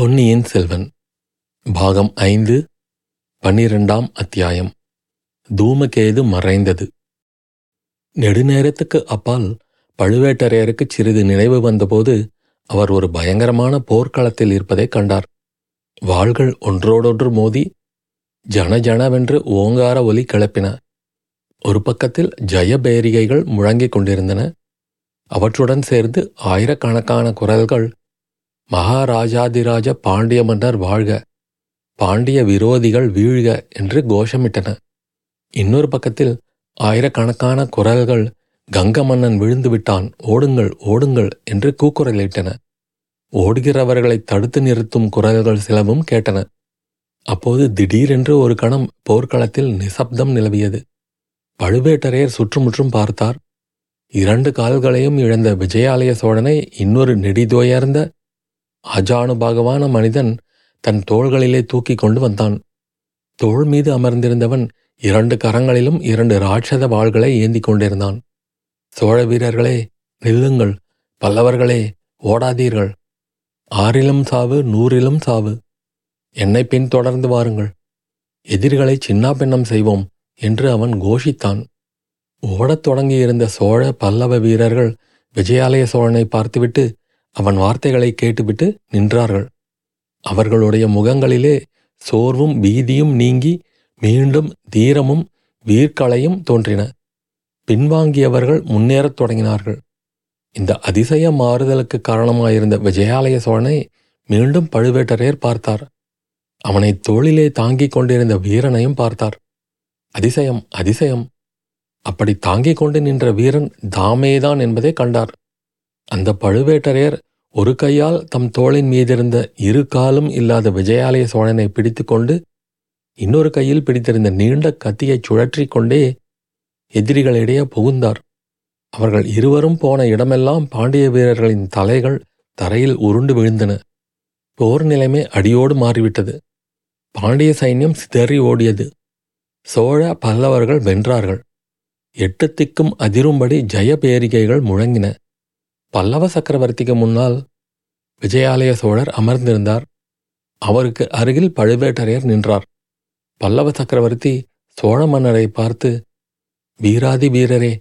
பொன்னியின் செல்வன் பாகம் ஐந்து பன்னிரெண்டாம் அத்தியாயம். தூமகேது மறைந்தது. நெடுநேரத்துக்கு அப்பால் பழுவேட்டரையருக்கு சிறிது நினைவு வந்தபோது அவர் ஒரு பயங்கரமான போர்க்களத்தில் இருப்பதைக் கண்டார். வாள்கள் ஒன்றோடொன்று மோதி ஜன ஜனவென்று ஓங்கார ஒலி கிளப்பின. ஒரு பக்கத்தில் ஜெயபேரிகைகள் முழங்கிக் கொண்டிருந்தன. அவற்றுடன் சேர்ந்து ஆயிரக்கணக்கான குரல்கள் மகாராஜாதிராஜ பாண்டிய மன்னர் வாழ்க. பாண்டிய விரோதிகள் வீழ்க என்று கோஷமிட்டன. இன்னொரு பக்கத்தில் ஆயிரக்கணக்கான குரல்கள் கங்க மன்னன் விழுந்து விட்டான் ஓடுங்கள் ஓடுங்கள் என்று கூக்குரலிட்டன. ஓடுகிறவர்களை தடுத்து நிறுத்தும் குரல்கள் சிலவும் கேட்டன. அப்போது திடீரென்று ஒரு கணம் போர்க்களத்தில் நிசப்தம் நிலவியது. பழுவேட்டரையர் சுற்றுமுற்றும் பார்த்தார். இரண்டு கால்களையும் இழந்த விஜயாலய சோழனை இன்னொரு நெடிதுயர்ந்த அஜானுபாகவான மனிதன் தன் தோள்களிலே தூக்கி கொண்டு வந்தான். தோள் மீது அமர்ந்திருந்தவன் இரண்டு கரங்களிலும் இரண்டு ராட்சத வாள்களை ஏந்திக் கொண்டிருந்தான். சோழ வீரர்களே நில்லுங்கள். பல்லவர்களே ஓடாதீர்கள். ஆறிலும் சாவு நூறிலும் சாவு. என்னை பின்தொடர்ந்து வாருங்கள். எதிரிகளை சின்னாபின்னம் செய்வோம் என்று அவன் கோஷித்தான். ஓடத் தொடங்கியிருந்த சோழ பல்லவ வீரர்கள் விஜயாலய சோழனை பார்த்துவிட்டு அவன் வார்த்தைகளை கேட்டுவிட்டு நின்றார்கள். அவர்களுடைய முகங்களிலே சோர்வும் பீதியும் நீங்கி மீண்டும் தீரமும் வீர்க்களையும் தோன்றின. பின்வாங்கியவர்கள் முன்னேறத் தொடங்கினார்கள். இந்த அதிசய மாறுதலுக்கு காரணமாயிருந்த விஜயாலய சோழனை மீண்டும் பழுவேட்டரையர் பார்த்தார். அவனை தோளிலே தாங்கிக் கொண்டிருந்த வீரனையும் பார்த்தார். அதிசயம் அதிசயம். அப்படி தாங்கிக் கொண்டு நின்ற வீரன் தாமேதான் என்பதை கண்டார். அந்த பழுவேட்டரையர் ஒரு கையால் தம் தோளின் மீதிருந்த இரு காலும் இல்லாத விஜயாலய சோழனை பிடித்துக்கொண்டு இன்னொரு கையில் பிடித்திருந்த நீண்ட கத்தியைச் சுழற்றிக் கொண்டே எதிரிகளிடையே புகுந்தார். அவர்கள் இருவரும் போன இடமெல்லாம் பாண்டிய வீரர்களின் தலைகள் தரையில் உருண்டு விழுந்தன. போர் நிலைமை அடியோடு மாறிவிட்டது. பாண்டிய சைன்யம் சிதறி ஓடியது. சோழ பல்லவர்கள் வென்றார்கள். எட்டு திக்கும் அதிரும்படி ஜெய பேரிகைகள் முழங்கின. பல்லவ சக்கரவர்த்திக்கு முன்னால் விஜயாலய சோழர் அமர்ந்திருந்தார். அவருக்கு அருகில் பழுவேட்டரையர் நின்றார். பல்லவ சக்கரவர்த்தி சோழ மன்னரை பார்த்து வீராதி வீரரே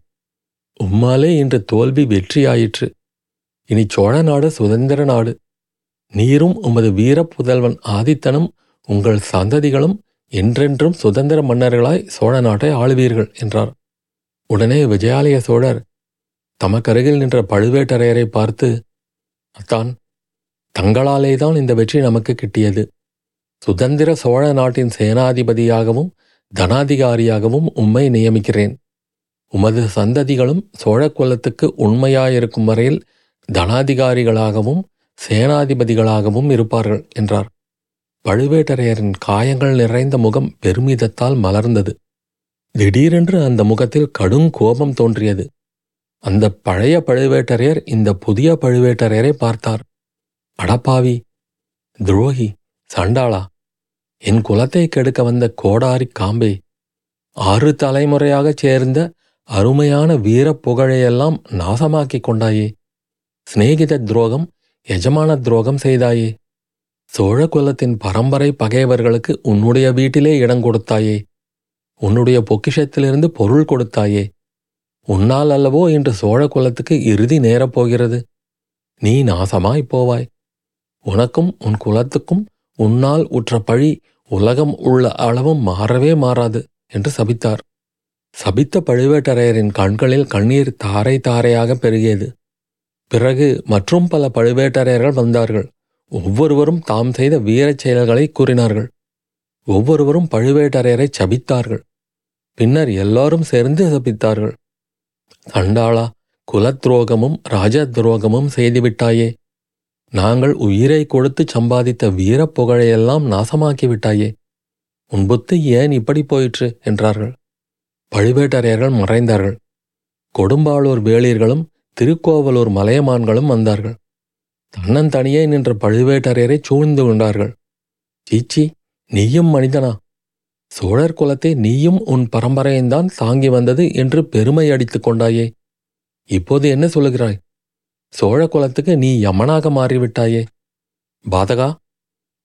உம்மாலே இன்று தோல்வி வெற்றியாயிற்று. இனி சோழ நாடு சுதந்திர நாடு. நீரும் உமது வீர புதல்வன் ஆதித்தனும் உங்கள் சந்ததிகளும் என்றென்றும் சுதந்திர மன்னர்களாய் சோழ நாட்டை ஆளுவீர்கள் என்றார். உடனே விஜயாலய சோழர் தமக்கருகில் நின்ற பழுவேட்டரையரை பார்த்து அத்தான் தங்களாலேதான் இந்த வெற்றி நமக்கு கிட்டியது. சுதந்திர சோழ நாட்டின் சேனாதிபதியாகவும் தனாதிகாரியாகவும் உம்மை நியமிக்கிறேன். உமது சந்ததிகளும் சோழ குலத்துக்கு உண்மையாயிருக்கும் வரையில் தனாதிகாரிகளாகவும் சேனாதிபதிகளாகவும் இருப்பார்கள் என்றார். பழுவேட்டரையரின் காயங்கள் நிறைந்த முகம் பெருமிதத்தால் மலர்ந்தது. திடீரென்று அந்த முகத்தில் கடும் கோபம் தோன்றியது. அந்த பழைய பழுவேட்டரையர் இந்த புதிய பழுவேட்டரையரை பார்த்தார். அடப்பாவி துரோகி சண்டாளா என் குலத்தை கெடுக்க வந்த கோடாரி காம்பே ஆறு தலைமுறையாகச் சேர்ந்த அருமையான வீரப் புகழையெல்லாம் நாசமாக்கிக் கொண்டாயே சிநேகித துரோகம் எஜமான துரோகம் செய்தாயே சோழ குலத்தின் பரம்பரை பகைவர்களுக்கு உன்னுடைய வீட்டிலே இடம் கொடுத்தாயே உன்னுடைய பொக்கிஷத்திலிருந்து பொருள் கொடுத்தாயே உன்னால் அல்லவோ இன்று சோழ குலத்துக்கு இறுதி நேரப் போகிறது. நீ நாசமாய்ப் போவாய். உனக்கும் உன் குலத்துக்கும் உன்னால் உற்ற பழி உலகம் உள்ள அளவும் மாறவே மாறாது என்று சபித்தார். சபித்த பழுவேட்டரையரின் கண்களில் கண்ணீர் தாரை தாரையாக பெருகியது. பிறகு மற்றும் பல பழுவேட்டரையர்கள் வந்தார்கள். ஒவ்வொருவரும் தாம் செய்த வீரச் செயல்களை கூறினார்கள். ஒவ்வொருவரும் பழுவேட்டரையரை சபித்தார்கள். பின்னர் எல்லாரும் சேர்ந்து சபித்தார்கள். தண்டாளா குலத்ரோகமும் ராஜ துரோகமும் செய்துவிட்டாயே. நாங்கள் உயிரை கொடுத்து சம்பாதித்த வீரப் புகழையெல்லாம் நாசமாக்கி விட்டாயே உன் புத்தி ஏன் இப்படி போயிற்று? என்றார்கள். பழுவேட்டரையர்கள் மறைந்தார்கள். கொடும்பாளூர் வேளிர்களும் திருக்கோவலூர் மலையமான்களும் வந்தார்கள். தன்னந்தனியே நின்ற பழுவேட்டரையரை சூழ்ந்து கொண்டார்கள். சீச்சி நீயும் மனிதனா? சோழர் குலத்தை நீயும் உன் பரம்பரையும்தான் தாங்கி வந்தது என்று பெருமை அடித்துக் கொண்டாயே. இப்போது என்ன சொல்லுகிறாய்? சோழ குலத்துக்கு நீ யமனாக மாறிவிட்டாயே. பாதகா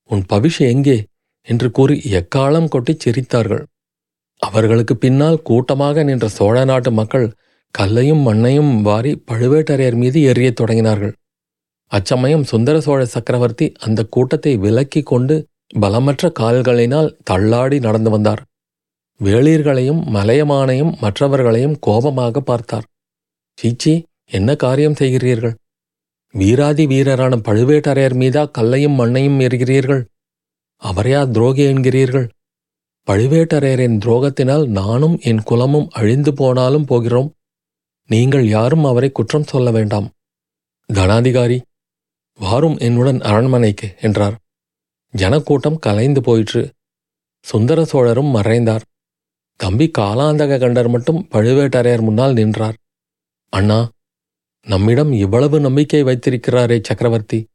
உன் பவிஷ எங்கே? என்று கூறி எக்காலம் கொட்டிச் சிரித்தார்கள். அவர்களுக்கு பின்னால் கூட்டமாக நின்ற சோழ நாட்டு மக்கள் கல்லையும் மண்ணையும் வாரி பழுவேட்டரையர் மீது எறியத் தொடங்கினார்கள். அச்சமயம் சுந்தர சோழ சக்கரவர்த்தி அந்த கூட்டத்தை விலக்கிக் கொண்டு பலமற்ற கால்களினால் தள்ளாடி நடந்து வந்தார். வேளிர்களையும் மலையமானையும் மற்றவர்களையும் கோபமாக பார்த்தார். சீச்சி என்ன காரியம் செய்கிறீர்கள்? வீராதி வீரரான பழுவேட்டரையர் மீதா கல்லையும் மண்ணையும் எறிகிறீர்கள் அவரையா துரோகி என்கிறீர்கள்? பழுவேட்டரையரின் துரோகத்தினால் நானும் என் குலமும் அழிந்து போனாலும் போகிறோம். நீங்கள் யாரும் அவரை குற்றம் சொல்ல வேண்டாம். தனாதிகாரி வாரும் என்னுடன் அரண்மனைக்கு என்றார். ஜனக்கூட்டம் கலைந்து போயிற்று. சுந்தர சோழரும் மறைந்தார். தம்பி காலாந்தக கண்டர் மட்டும் பழுவேட்டரையர் முன்னால் நின்றார். அண்ணா நம்மிடம் இவ்வளவு நம்பிக்கை வைத்திருக்கிறாரே சக்கரவர்த்தி.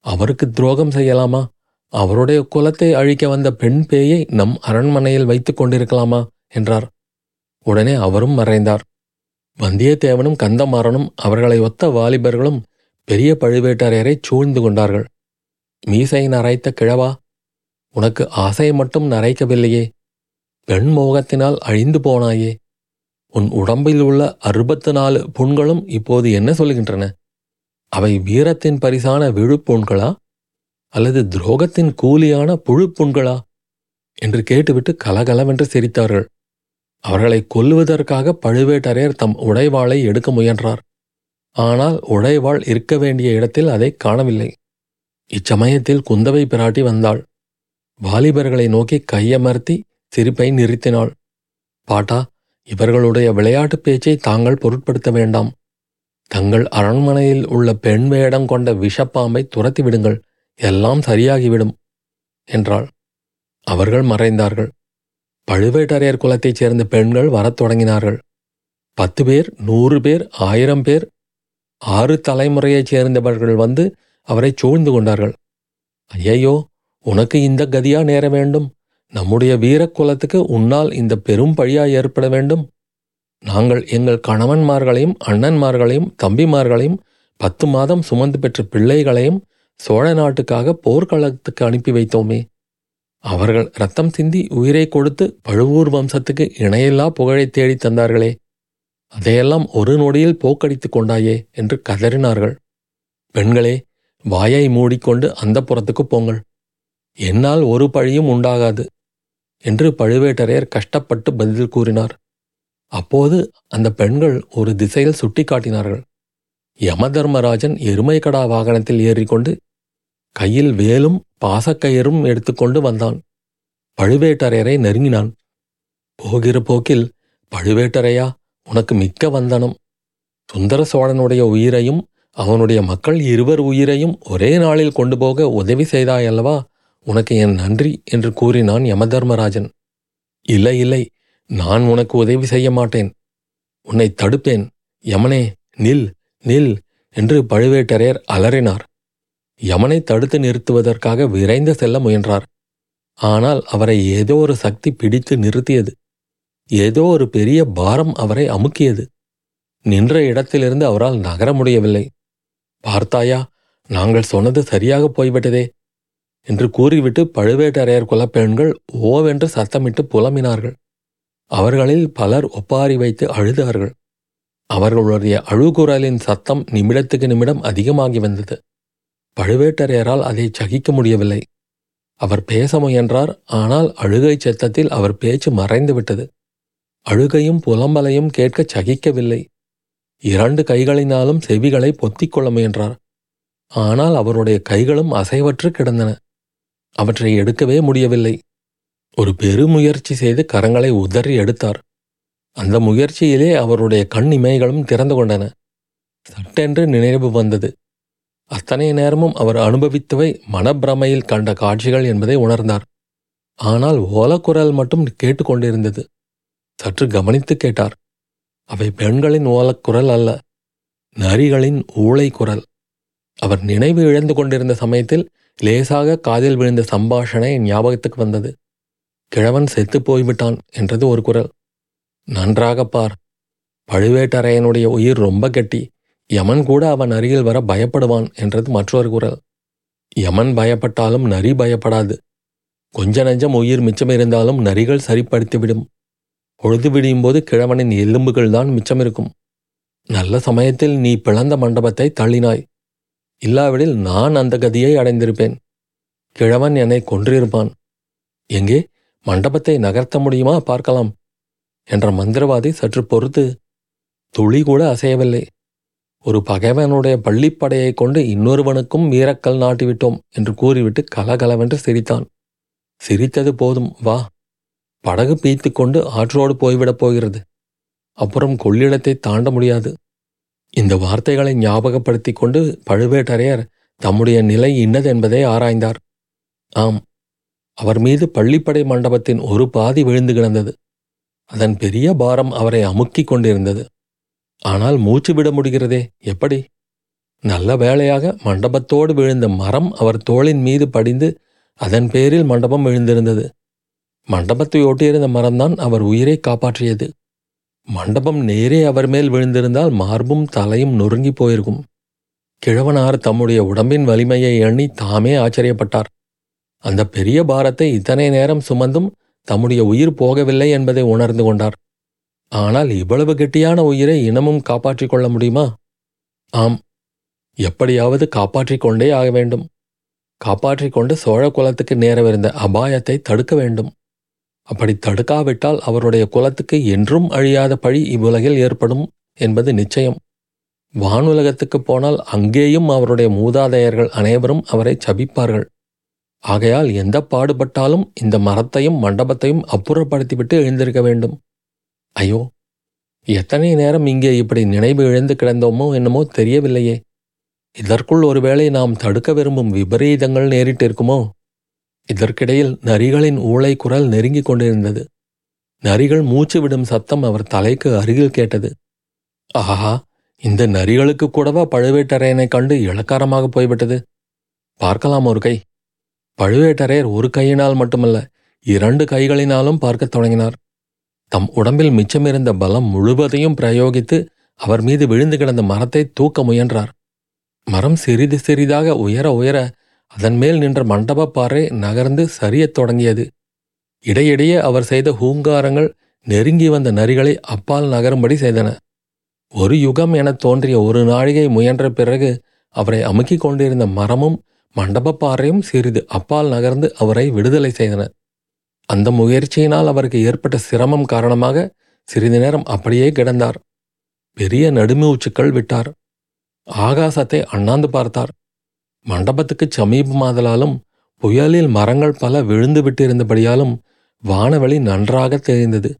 அவருக்கு துரோகம் செய்யலாமா? அவருடைய குலத்தை அழிக்க வந்த பெண் பேயை நம் அரண்மனையில் வைத்துக் கொண்டிருக்கலாமா? என்றார். உடனே அவரும் மறைந்தார். வந்தியத்தேவனும் கந்தமாறனும் அவர்களை ஒத்த வாலிபர்களும் பெரிய பழுவேட்டரையரை சூழ்ந்து கொண்டார்கள். மீசை நரைத்த கிழவா? உனக்கு ஆசை மட்டும் நரைக்கவில்லையே. பெண் மோகத்தினால் அழிந்து போனாயே. உன் உடம்பில் உள்ள அறுபத்து நாலு புண்களும் இப்போது என்ன சொல்கின்றன? அவை வீரத்தின் பரிசான விழுப்புண்களா? அல்லது துரோகத்தின் கூலியான புழுப்புண்களா? என்று கேட்டுவிட்டு கலகலவென்று சிரித்தார்கள். அவர்களை கொல்லுவதற்காக பழுவேட்டரையர் தம் உடைவாளை எடுக்க முயன்றார். ஆனால் உடைவாள் இருக்க வேண்டிய இடத்தில் அதை காணவில்லை. இச்சமயத்தில் குந்தவை பிராட்டி வந்தாள். வாலிபர்களை நோக்கி கையமர்த்தி சிரிப்பை நிறுத்தினாள். பாட்டா இவர்களுடைய விளையாட்டுப் பேச்சை தாங்கள் பொருட்படுத்த வேண்டாம். தங்கள் அரண்மனையில் உள்ள பெண் வேடம் கொண்ட விஷப்பாம்பை துரத்தி விடுங்கள். எல்லாம் சரியாகிவிடும் என்றாள். அவர்கள் மறைந்தார்கள். பழுவேட்டரையர் குலத்தைச் சேர்ந்த பெண்கள் வரத் தொடங்கினார்கள். பத்து பேர் நூறு பேர் ஆயிரம் பேர் ஆறு தலைமுறையைச் சேர்ந்தவர்கள் வந்து அவரை சூழ்ந்து கொண்டார்கள். ஐயையோ உனக்கு இந்த கதியா நேர வேண்டும்? நம்முடைய வீரக் குலத்துக்கு உன்னால் இந்த பெரும் பழியா ஏற்பட வேண்டும்? நாங்கள் எங்கள் கணவன்மார்களையும் அண்ணன்மார்களையும் தம்பிமார்களையும் பத்து மாதம் சுமந்து பெற்ற பிள்ளைகளையும் சோழ நாட்டுக்காக போர்க்களத்துக்கு அனுப்பி வைத்தோமே. அவர்கள் ரத்தம் சிந்தி உயிரை கொடுத்து பழுவூர் வம்சத்துக்கு இணையில்லா புகழை தேடித் தந்தார்களே. அதையெல்லாம் ஒரு நொடியில் போக்கடித்துக் கொண்டாயே என்று கதறினார்கள். பெண்களே வாயை மூடிக்கொண்டு அந்த புறத்துக்கு போங்கள். என்னால் ஒரு பழியும் உண்டாகாது என்று பழுவேட்டரையர் கஷ்டப்பட்டு பதில் கூறினார். அப்போது அந்த பெண்கள் ஒரு திசையில் சுட்டிக்காட்டினார்கள். யமதர்மராஜன் எருமைக்கடா வாகனத்தில் ஏறிக்கொண்டு கையில் வேலும் பாசக்கயிறும் எடுத்துக்கொண்டு வந்தான். பழுவேட்டரையரை நெருங்கினான். போகிற போக்கில் பழுவேட்டரையா உனக்கு மிக்க வந்தனம். சுந்தர சோழனுடைய உயிரையும் அவனுடைய மக்கள் இருவர் உயிரையும் ஒரே நாளில் கொண்டு போக உதவி செய்தாயல்லவா உனக்கு என் நன்றி என்று கூறினான் யமதர்மராஜன். இல்லை இல்லை நான் உனக்கு உதவி செய்ய மாட்டேன். உன்னை தடுப்பேன். யமனே நில் நில் என்று பழுவேட்டரையர் அலறினார். யமனை தடுத்து நிறுத்துவதற்காக விரைந்து செல்ல முயன்றார். ஆனால் அவரை ஏதோ ஒரு சக்தி பிடித்து நிறுத்தியது. ஏதோ ஒரு பெரிய பாரம் அவரை அமுக்கியது. நின்ற இடத்திலிருந்து அவரால் நகர முடியவில்லை. பார்த்தாயா நாங்கள் சொன்னது சரியாக போய்விட்டதே என்று கூறிவிட்டு பழுவேட்டரையர் குலப்பெண்கள் ஓவென்று சத்தமிட்டு புலம்பினார்கள். அவர்களில் பலர் ஒப்பாரி வைத்து அழுதார்கள். அவர்களுடைய அழுகுரலின் சத்தம் நிமிடத்துக்கு நிமிடம் அதிகமாகி வந்தது. பழுவேட்டரையரால் அதை சகிக்க முடியவில்லை. அவர் பேச முயன்றார் ஆனால் அழுகை சத்தத்தில் அவர் பேச்சு மறைந்துவிட்டது. அழுகையும் புலம்பலையும் கேட்க சகிக்கவில்லை. இரண்டு கைகளினாலும் செவிகளை பொத்திக் கொள்ள முயன்றார். ஆனால் அவருடைய கைகளும் அசைவற்று கிடந்தன. அவற்றை எடுக்கவே முடியவில்லை. ஒரு பெருமுயற்சி செய்து கரங்களை உதறி எடுத்தார். அந்த முயற்சியிலே அவருடைய கண் இமைகளும் திறந்து கொண்டன. சட்டென்று நினைவு வந்தது. அத்தனை நேரமும் அவர் அனுபவித்தவை மனப்பிரமையில் கண்ட காட்சிகள் என்பதை உணர்ந்தார். ஆனால் ஓலக்குரல் மட்டும் கேட்டுக்கொண்டிருந்தது சற்று கவனித்து கேட்டார். அவை பெண்களின் ஓலக்குரல் அல்ல நரிகளின் ஊளை குரல் அவர் நினைவு இழந்து கொண்டிருந்த சமயத்தில் லேசாக காதில் விழுந்த சம்பாஷணை ஞாபகத்துக்கு வந்தது. கிழவன் செத்து போய்விட்டான் என்றது ஒரு குரல். நன்றாக பார். பழுவேட்டரையனுடைய உயிர் ரொம்ப கெட்டி. யமன் கூட அவன் அருகில் வர பயப்படுவான் என்றது மற்றொரு குரல். யமன் பயப்பட்டாலும் நரி பயப்படாது. கொஞ்ச நஞ்சம் உயிர் மிச்சம் இருந்தாலும் நரிகள் சரிப்படுத்திவிடும். பொழுது விடியும் போது கிழவனின் எலும்புகள் தான் மிச்சம் இருக்கும். நல்ல சமயத்தில் நீ பிளந்த மண்டபத்தை தள்ளினாய். இல்லாவிடில் நான் அந்த கதியை அடைந்திருப்பேன். கிழவன் என்னை கொன்றிருப்பான். எங்கே? மண்டபத்தை நகர்த்த முடியுமா? பார்க்கலாம். என்ற மந்திரவாதி சற்று பொறுத்து துளி கூட அசையவில்லை. ஒரு பகைவனுடைய பள்ளிப்படையைக் கொண்டு இன்னொருவனுக்கும் வீரக்கல் நாட்டிவிட்டோம் என்று கூறிவிட்டு கலகலவென்று சிரித்தான். சிரித்தது போதும் வா. படகு பீய்த்து கொண்டு ஆற்றோடு போய்விடப் போகிறது. அப்புறம் கொள்ளிடத்தை தாண்ட முடியாது. இந்த வார்த்தைகளை ஞாபகப்படுத்திக் கொண்டு பழுவேட்டரையர் தம்முடைய நிலை இன்னதென்பதை ஆராய்ந்தார். ஆம் அவர் மீது பள்ளிப்படை மண்டபத்தின் ஒரு பாதி விழுந்து கிடந்தது. அதன் பெரிய பாரம் அவரை அமுக்கிக் கொண்டிருந்தது. ஆனால் மூச்சு விட முடிகிறதே எப்படி? நல்ல வேளையாக மண்டபத்தோடு விழுந்த மரம் அவர் தோளின் மீது படிந்து அதன் பேரில் மண்டபம் விழுந்திருந்தது. மண்டபத்தை ஒட்டியிருந்த மரம்தான் அவர் உயிரை காப்பாற்றியது. மண்டபம் நேரே அவர் மேல் விழுந்திருந்தால் மார்பும் தலையும் நொறுங்கி போயிருக்கும். கிழவனார் தம்முடைய உடம்பின் வலிமையை எண்ணி தாமே ஆச்சரியப்பட்டார். அந்த பெரிய பாரத்தை இத்தனை நேரம் சுமந்தும் தம்முடைய உயிர் போகவில்லை என்பதை உணர்ந்து கொண்டார். ஆனால் இவ்வளவு கெட்டியான உயிரை இனமும் காப்பாற்றிக் கொள்ள முடியுமா? ஆம் எப்படியாவது காப்பாற்றிக் கொண்டே ஆக வேண்டும். காப்பாற்றிக் கொண்டு சோழ குலத்துக்கு நேரவிருந்த அபாயத்தை தடுக்க வேண்டும். அப்படி தடுக்காவிட்டால் அவருடைய குலத்துக்கு என்றும் அழியாத பழி இவ்வுலகில் ஏற்படும் என்பது நிச்சயம். வானுலகத்துக்கு போனால் அங்கேயும் அவருடைய மூதாதையர்கள் அனைவரும் அவரை சபிப்பார்கள். ஆகையால் எந்த பாடுபட்டாலும் இந்த மரத்தையும் மண்டபத்தையும் அப்புறப்படுத்திவிட்டு எழுந்திருக்க வேண்டும். ஐயோ எத்தனை நேரம் இங்கே இப்படி நினைவு இழந்து கிடந்தோமோ என்னமோ தெரியவில்லையே. இதற்குள் ஒருவேளை நாம் தடுக்க விரும்பும் விபரீதங்கள் நேரிட்டிருக்குமோ? இதற்கிடையில் நரிகளின் ஊளை குரல் நெருங்கிக் கொண்டிருந்தது. நரிகள் மூச்சு விடும் சத்தம் அவர் தலைக்கு அருகில் கேட்டது. ஆஹா இந்த நரிகளுக்கு கூடவா பழுவேட்டரையனை கண்டு இளக்காரமாக போய்விட்டது? பார்க்கலாம் ஒரு கை பழுவேட்டரையர் ஒரு கையினால் மட்டுமல்ல இரண்டு கைகளினாலும் பார்க்கத் தொடங்கினார். தம் உடம்பில் மிச்சமிருந்த பலம் முழுவதையும் பிரயோகித்து அவர் மீது விழுந்து கிடந்த மரத்தை தூக்க முயன்றார். மரம் சிறிது சிறிதாக உயர உயர அதன் மேல் நின்ற மண்டபப் பாறை நகர்ந்து சரியத் தொடங்கியது. இடையிடையே அவர் செய்த ஹூங்காரங்கள் நெருங்கி வந்த நரிகளை அப்பால் நகரும்படி செய்தன. ஒரு யுகம் எனத் தோன்றிய ஒரு நாழிகை முயன்ற பிறகு அவரை அமுக்கிக் கொண்டிருந்த மரமும் மண்டபப் பாறையும் சிறிது அப்பால் நகர்ந்து அவரை விடுதலை செய்தன. அந்த முயற்சியினால் அவருக்கு ஏற்பட்ட சிரமம் காரணமாக சிறிது நேரம் அப்படியே கிடந்தார். பெரிய நடுமூச்சுக்கள் விட்டார். ஆகாசத்தை அண்ணாந்து பார்த்தார். மண்டபத்துக்கு சமீபமாதலாலும் புயலில் மரங்கள் பல விழுந்து விட்டிருந்தபடியாலும் வானவெளி நன்றாக தெரிந்தது.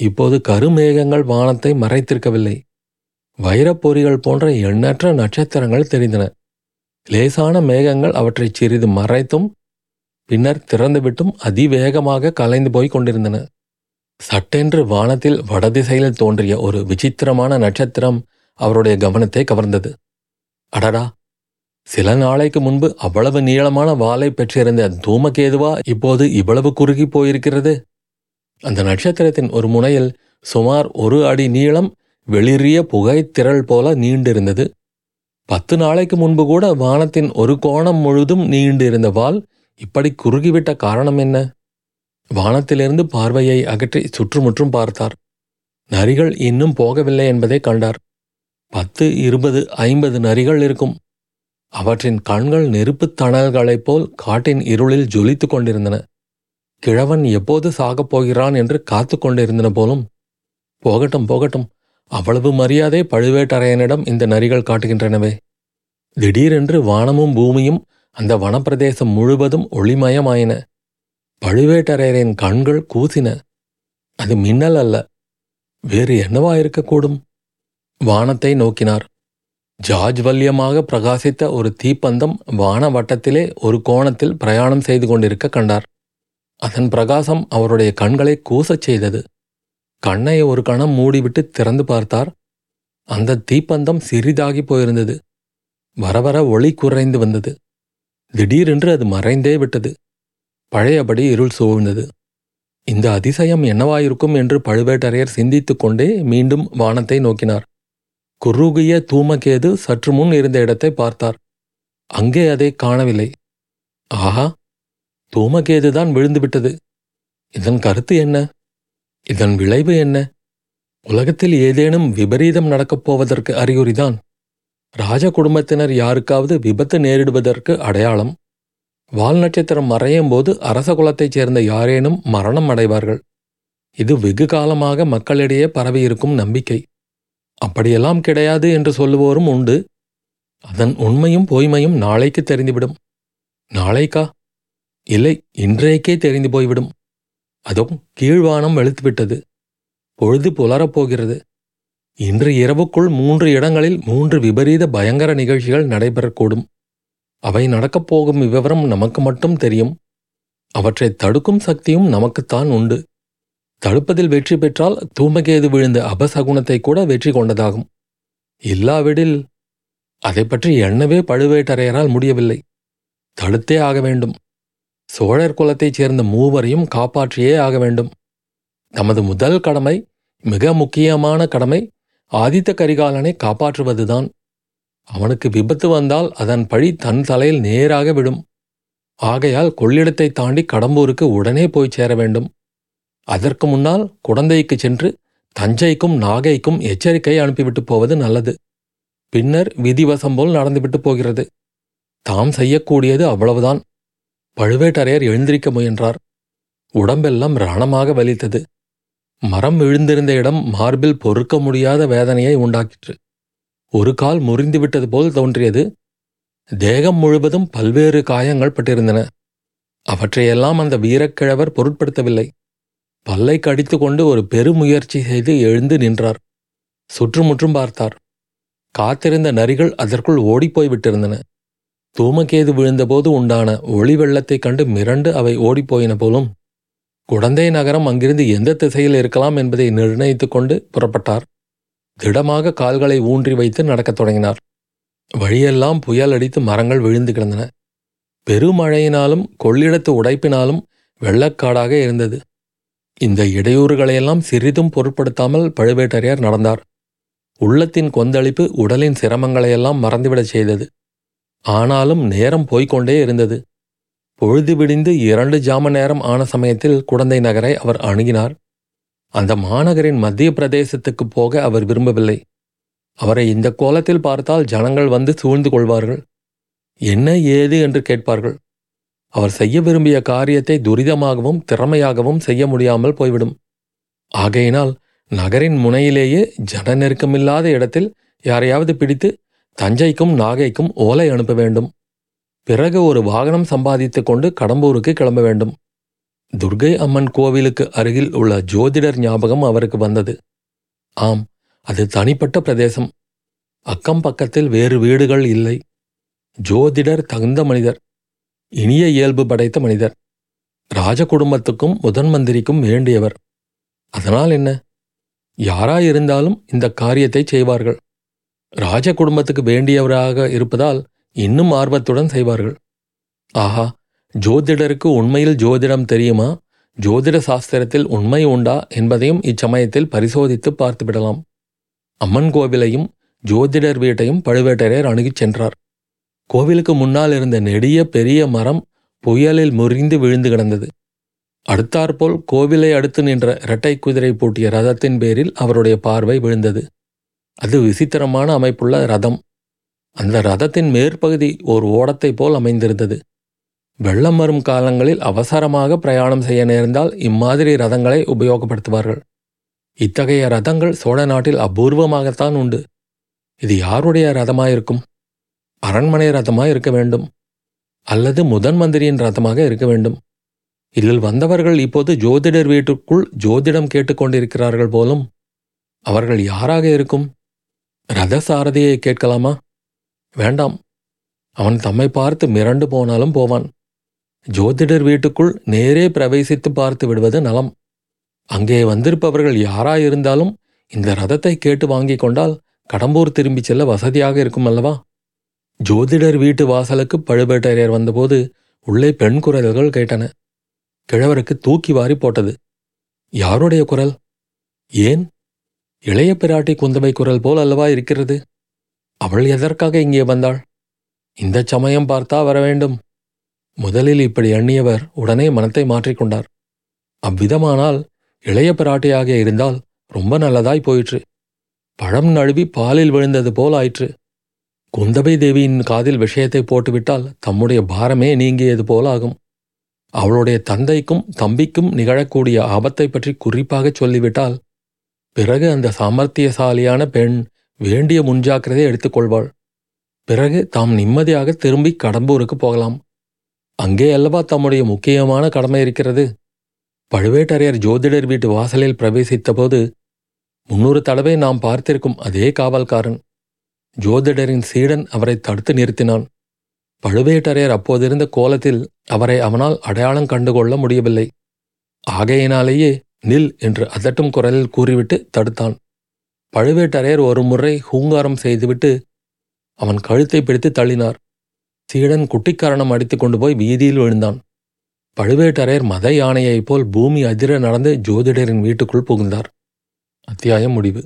இப்போது கருமேகங்கள் வானத்தை மறைத்திருக்கவில்லை. வைரப்பொறிகள் போன்ற எண்ணற்ற நட்சத்திரங்கள் தெரிந்தன. லேசான மேகங்கள் அவற்றைச் சிறிது மறைத்தும் பின்னர் திறந்துவிட்டும் அதிவேகமாக கலைந்து போய்க் கொண்டிருந்தன. சட்டென்று வானத்தில் வடதிசையில் தோன்றிய ஒரு விசித்திரமான நட்சத்திரம் அவருடைய கவனத்தை கவர்ந்தது. அடடா! சில நாளைக்கு முன்பு அவ்வளவு நீளமான வாளை பெற்றிருந்த தூமகேதுவா இப்போது இவ்வளவு குறுகி போயிருக்கிறது? அந்த நட்சத்திரத்தின் ஒரு முனையில் சுமார் ஒரு அடி நீளம் வெளிரிய புகைத்திரள் திரள் போல நீண்டிருந்தது. பத்து நாளைக்கு முன்பு கூட வானத்தின் ஒரு கோணம் முழுதும் நீண்டிருந்த வால் இப்படி குறுகிவிட்ட காரணம் என்ன? வானத்திலிருந்து பார்வையை அகற்றி சுற்றுமுற்றும் பார்த்தார். நரிகள் இன்னும் போகவில்லை என்பதை கண்டார். பத்து இருபது ஐம்பது நரிகள் இருக்கும். அவற்றின் கண்கள் நெருப்புத் தணல்களைப் போல் காட்டின் இருளில் ஜொலித்துக் கொண்டிருந்தன. கிழவன் எப்போது சாகப் போகிறான் என்று காத்து கொண்டிருந்தன போலும் போகட்டும் போகட்டும் அவ்வளவு மரியாதை பழுவேட்டரையனிடம் இந்த நரிகள் காட்டுகின்றனவே. திடீரென்று வானமும் பூமியும் அந்த வனப்பிரதேசம் முழுவதும் ஒளிமயமாயின. பழுவேட்டரையரின் கண்கள் கூசின. அது மின்னல் அல்ல. வேறு என்னவா இருக்கக்கூடும் வானத்தை நோக்கினார். ஜாஜ்வல்யமாக பிரகாசித்த ஒரு தீப்பந்தம் வான வட்டத்திலே ஒரு கோணத்தில் பிரயாணம் செய்து கொண்டிருக்க கண்டார். அதன் பிரகாசம் அவருடைய கண்களை கூசச் செய்தது. கண்ணை ஒரு கணம் மூடிவிட்டு திறந்து பார்த்தார். அந்த தீப்பந்தம் சிறிதாகி போயிருந்தது. வர வர ஒளி குறைந்து வந்தது. திடீரென்று அது மறைந்தே விட்டது. பழையபடி இருள் சூழ்ந்தது. இந்த அதிசயம் என்னவாயிருக்கும் என்று பழுவேட்டரையர் சிந்தித்துக்கொண்டே மீண்டும் வானத்தை நோக்கினார். குறுகிய தூமகேது சற்று முன் இருந்த இடத்தை பார்த்தார். அங்கே அதை காணவில்லை. ஆஹா தூமகேதுதான் விழுந்துவிட்டது இதன் கருத்து என்ன? இதன் விளைவு என்ன? உலகத்தில் ஏதேனும் விபரீதம் நடக்கப் போவதற்கு அறிகுறிதான். ராஜ குடும்பத்தினர் யாருக்காவது விபத்து நேரிடுவதற்கு அடையாளம். வால் நட்சத்திரம் மறையும் போது அரச குலத்தைச் சேர்ந்த யாரேனும் மரணம் அடைவார்கள். இது வெகு காலமாக மக்களிடையே பரவியிருக்கும் நம்பிக்கை. அப்படியெல்லாம் கிடையாது என்று சொல்லுவோரும் உண்டு. அதன் உண்மையும் பொய்மையும் நாளைக்கு தெரிந்துவிடும். நாளைக்கா? இல்லை இன்றைக்கே தெரிந்து போய்விடும். அதுவும் கீழ்வானம் வெளுத்துவிட்டது. பொழுது புலரப்போகிறது. இன்று இரவுக்குள் மூன்று இடங்களில் மூன்று விபரீத பயங்கர நிகழ்ச்சிகள் நடைபெறக்கூடும். அவை நடக்கப் போகும் விவரம் நமக்கு மட்டும் தெரியும். அவற்றை தடுக்கும் சக்தியும் நமக்குத்தான் உண்டு. தடுப்பதில் வெற்றி பெற்றால் தூமகேது விழுந்த அபசகுணத்தை கூட வெற்றி கொண்டதாகும். இல்லாவிடில் அதை பற்றி எண்ணவே பழுவேட்டரையரால் முடியவில்லை. தடுத்தே ஆக வேண்டும். சோழர் குலத்தைச் சேர்ந்த மூவரையும் காப்பாற்றியே ஆக வேண்டும். நமது முதல் கடமை மிக முக்கியமான கடமை ஆதித்த கரிகாலனை காப்பாற்றுவதுதான். அவனுக்கு விபத்து வந்தால் அதன் பழி தன் தலையில் நேராக விடும். ஆகையால் கொள்ளிடத்தை தாண்டி கடம்பூருக்கு உடனே போய் சேர வேண்டும். அதற்கு முன்னால் குடந்தைக்கு சென்று தஞ்சைக்கும் நாகைக்கும் எச்சரிக்கை அனுப்பிவிட்டு போவது நல்லது. பின்னர் விதிவசம் போல் நடந்துவிட்டு போகிறது. தாம் செய்யக்கூடியது அவ்வளவுதான். பழுவேட்டரையர் எழுந்திருக்க முயன்றார். உடம்பெல்லாம் ரணமாக வலித்தது. மரம் விழுந்திருந்த இடம் மார்பில் பொறுக்க முடியாத வேதனையை உண்டாக்கிற்று. ஒரு கால் முறிந்துவிட்டது போல் தோன்றியது. தேகம் முழுவதும் பல்வேறு காயங்கள் பட்டிருந்தன. அவற்றையெல்லாம் அந்த வீரக்கிழவர் பொருட்படுத்தவில்லை. பல்லை கடித்து கொண்டு ஒரு பெருமுயற்சி செய்து எழுந்து நின்றார். சுற்றுமுற்றும் பார்த்தார். காத்திருந்த நரிகள் அதற்குள் ஓடிப்போய் விட்டிருந்தன. தூமக்கேது விழுந்தபோது உண்டான ஒளி வெள்ளத்தைக் கண்டு மிரண்டு அவை ஓடிப்போயின போலும் குடந்தை நகரம் அங்கிருந்து எந்த திசையில் இருக்கலாம் என்பதை நிர்ணயித்துக் கொண்டு புறப்பட்டார். திடமாக கால்களை ஊன்றி வைத்து நடக்கத் தொடங்கினார். வழியெல்லாம் புயல் அடித்து மரங்கள் விழுந்து கிடந்தன. பெருமழையினாலும் கொள்ளிடத்து உடைப்பினாலும் வெள்ளக்காடாக இருந்தது. இந்த இடையூறுகளையெல்லாம் சிறிதும் பொருட்படுத்தாமல் பழுவேட்டரையர் நடந்தார். உள்ளத்தின் கொந்தளிப்பு உடலின் சிரமங்களையெல்லாம் மறந்துவிடச் செய்தது. ஆனாலும் நேரம் போய்க்கொண்டே இருந்தது. பொழுது விடிந்து இரண்டு ஜாம நேரம் ஆன சமயத்தில் குடந்தை நகரை அவர் அணுகினார். அந்த மாநகரின் மத்திய பிரதேசத்துக்கு போக அவர் விரும்பவில்லை. அவரை இந்த கோலத்தில் பார்த்தால் ஜனங்கள் வந்து சூழ்ந்து கொள்வார்கள். என்ன ஏது? என்று கேட்பார்கள். அவர் செய்ய விரும்பிய காரியத்தை துரிதமாகவும் திறமையாகவும் செய்ய முடியாமல் போய்விடும். ஆகையினால் நகரின் முனையிலேயே ஜன நெருக்கமில்லாத இடத்தில் யாரையாவது பிடித்து தஞ்சைக்கும் நாகைக்கும் ஓலை அனுப்ப வேண்டும். பிறகு ஒரு வாகனம் சம்பாதித்துக் கொண்டு கடம்பூருக்கு கிளம்ப வேண்டும். துர்கை அம்மன் கோவிலுக்கு அருகில் உள்ள ஜோதிடர் ஞாபகம் அவருக்கு வந்தது. ஆம் அது தனிப்பட்ட பிரதேசம். அக்கம் பக்கத்தில் வேறு வீடுகள் இல்லை. ஜோதிடர் தகுந்த மனிதர். இனிய இயல்பு படைத்த மனிதர். ராஜ குடும்பத்துக்கும் முதன் மந்திரிக்கும் வேண்டியவர். அதனால் என்ன? யாராயிருந்தாலும் இந்த காரியத்தை செய்வார்கள். ராஜ குடும்பத்துக்கு வேண்டியவராக இருப்பதால் இன்னும் ஆர்வத்துடன் செய்வார்கள். ஆஹா ஜோதிடருக்கு உண்மையில் ஜோதிடம் தெரியுமா? ஜோதிட சாஸ்திரத்தில் உண்மை உண்டா என்பதையும் இச்சமயத்தில் பரிசோதித்து பார்த்துவிடலாம். அம்மன் கோவிலையும் ஜோதிடர் வீட்டையும் பழுவேட்டரையர் அணுகிச் சென்றார். கோவிலுக்கு முன்னால் இருந்த நெடிய பெரிய மரம் புயலில் முறிந்து விழுந்து கிடந்தது. அடுத்தாற்போல் கோவிலை அடுத்து நின்ற இரட்டை குதிரை பூட்டிய ரதத்தின் பேரில் அவருடைய பார்வை விழுந்தது. அது விசித்திரமான அமைப்புள்ள ரதம். அந்த ரதத்தின் மேற்பகுதி ஓர் ஓடத்தைப் போல் அமைந்திருந்தது. வெள்ளம் வரும் காலங்களில் அவசரமாக பிரயாணம் செய்ய நேர்ந்தால் இம்மாதிரி ரதங்களை உபயோகப்படுத்துவார்கள். இத்தகைய ரதங்கள் சோழ நாட்டில் அபூர்வமாகத்தான் உண்டு. இது யாருடைய ரதமாயிருக்கும்? அரண்மனை ரதமாக இருக்க வேண்டும். அல்லது முதன் மந்திரியின் ரதமாக இருக்க வேண்டும். இதில் வந்தவர்கள் இப்போது ஜோதிடர் வீட்டுக்குள் ஜோதிடம் கேட்டுக்கொண்டிருக்கிறார்கள் போலும் அவர்கள் யாராக இருக்கும்? ரத சாரதியை கேட்கலாமா? வேண்டாம். அவன் தம்மை பார்த்து மிரண்டு போனாலும் போவான். ஜோதிடர் வீட்டுக்குள் நேரே பிரவேசித்து பார்த்து விடுவது நலம். அங்கே வந்திருப்பவர்கள் யாராயிருந்தாலும் இந்த ரதத்தை கேட்டு வாங்கிக் கொண்டால் கடம்பூர் திரும்பிச் செல்ல வசதியாக இருக்கும் அல்லவா ஜோதிடர் வீட்டு வாசலுக்கு பழுவேட்டரையர் வந்தபோது உள்ளே பெண் குரல்கள் கேட்டன. கிழவருக்கு தூக்கி வாரி போட்டது. யாருடைய குரல்? ஏன்? இளைய பிராட்டி குந்தவை குரல் போல் அல்லவா இருக்கிறது? அவள் எதற்காக இங்கே வந்தாள்? இந்த சமயம் பார்த்தா வர வேண்டும். முதலில் இப்படி எண்ணியவர் உடனே மனத்தை மாற்றிக்கொண்டார் அவ்விதமானால் இளைய பிராட்டியாக இருந்தால் ரொம்ப நல்லதாய் போயிற்று. பழம் நழுவி பாலில் விழுந்தது போல் ஆயிற்று. குந்தவை தேவியின் காதில் விஷயத்தை போட்டுவிட்டால் தம்முடைய பாரமே நீங்கியது போலாகும். ஆகும் அவளுடைய தந்தைக்கும் தம்பிக்கும் நிகழக்கூடிய ஆபத்தை பற்றி குறிப்பாக சொல்லிவிட்டால் பிறகு அந்த சாமர்த்தியசாலியான பெண் வேண்டிய முன்ஜாக்கிரதை எடுத்துக்கொள்வாள். பிறகு தாம் நிம்மதியாக திரும்பி கடம்பூருக்கு போகலாம். அங்கே அல்லவா தம்முடைய முக்கியமான கடமை இருக்கிறது? பழுவேட்டரையர் ஜோதிடர் வீட்டு வாசலில் பிரவேசித்தபோது முன்னூறு தடவை நாம் பார்த்திருக்கும் அதே காவல்காரன். ஜோதிடரின் சீடன் அவரை தடுத்து நிறுத்தினான். பழுவேட்டரையர் அப்போதிருந்த கோலத்தில் அவரை அவனால் அடையாளம் கண்டுகொள்ள முடியவில்லை. ஆகையினாலேயே நில் என்று அதட்டும் குரலில் கூறிவிட்டு தடுத்தான். பழுவேட்டரையர் ஒரு முறை ஹூங்காரம் செய்துவிட்டு அவன் கழுத்தை பிடித்து தள்ளினார். சீடன் குட்டிக்காரணம் அடித்துக் கொண்டு போய் வீதியில் விழுந்தான். பழுவேட்டரையர் மத யானையைப் போல் பூமி அதிர நடந்து ஜோதிடரின் வீட்டுக்குள் புகுந்தார். அத்தியாயம் முடிவு.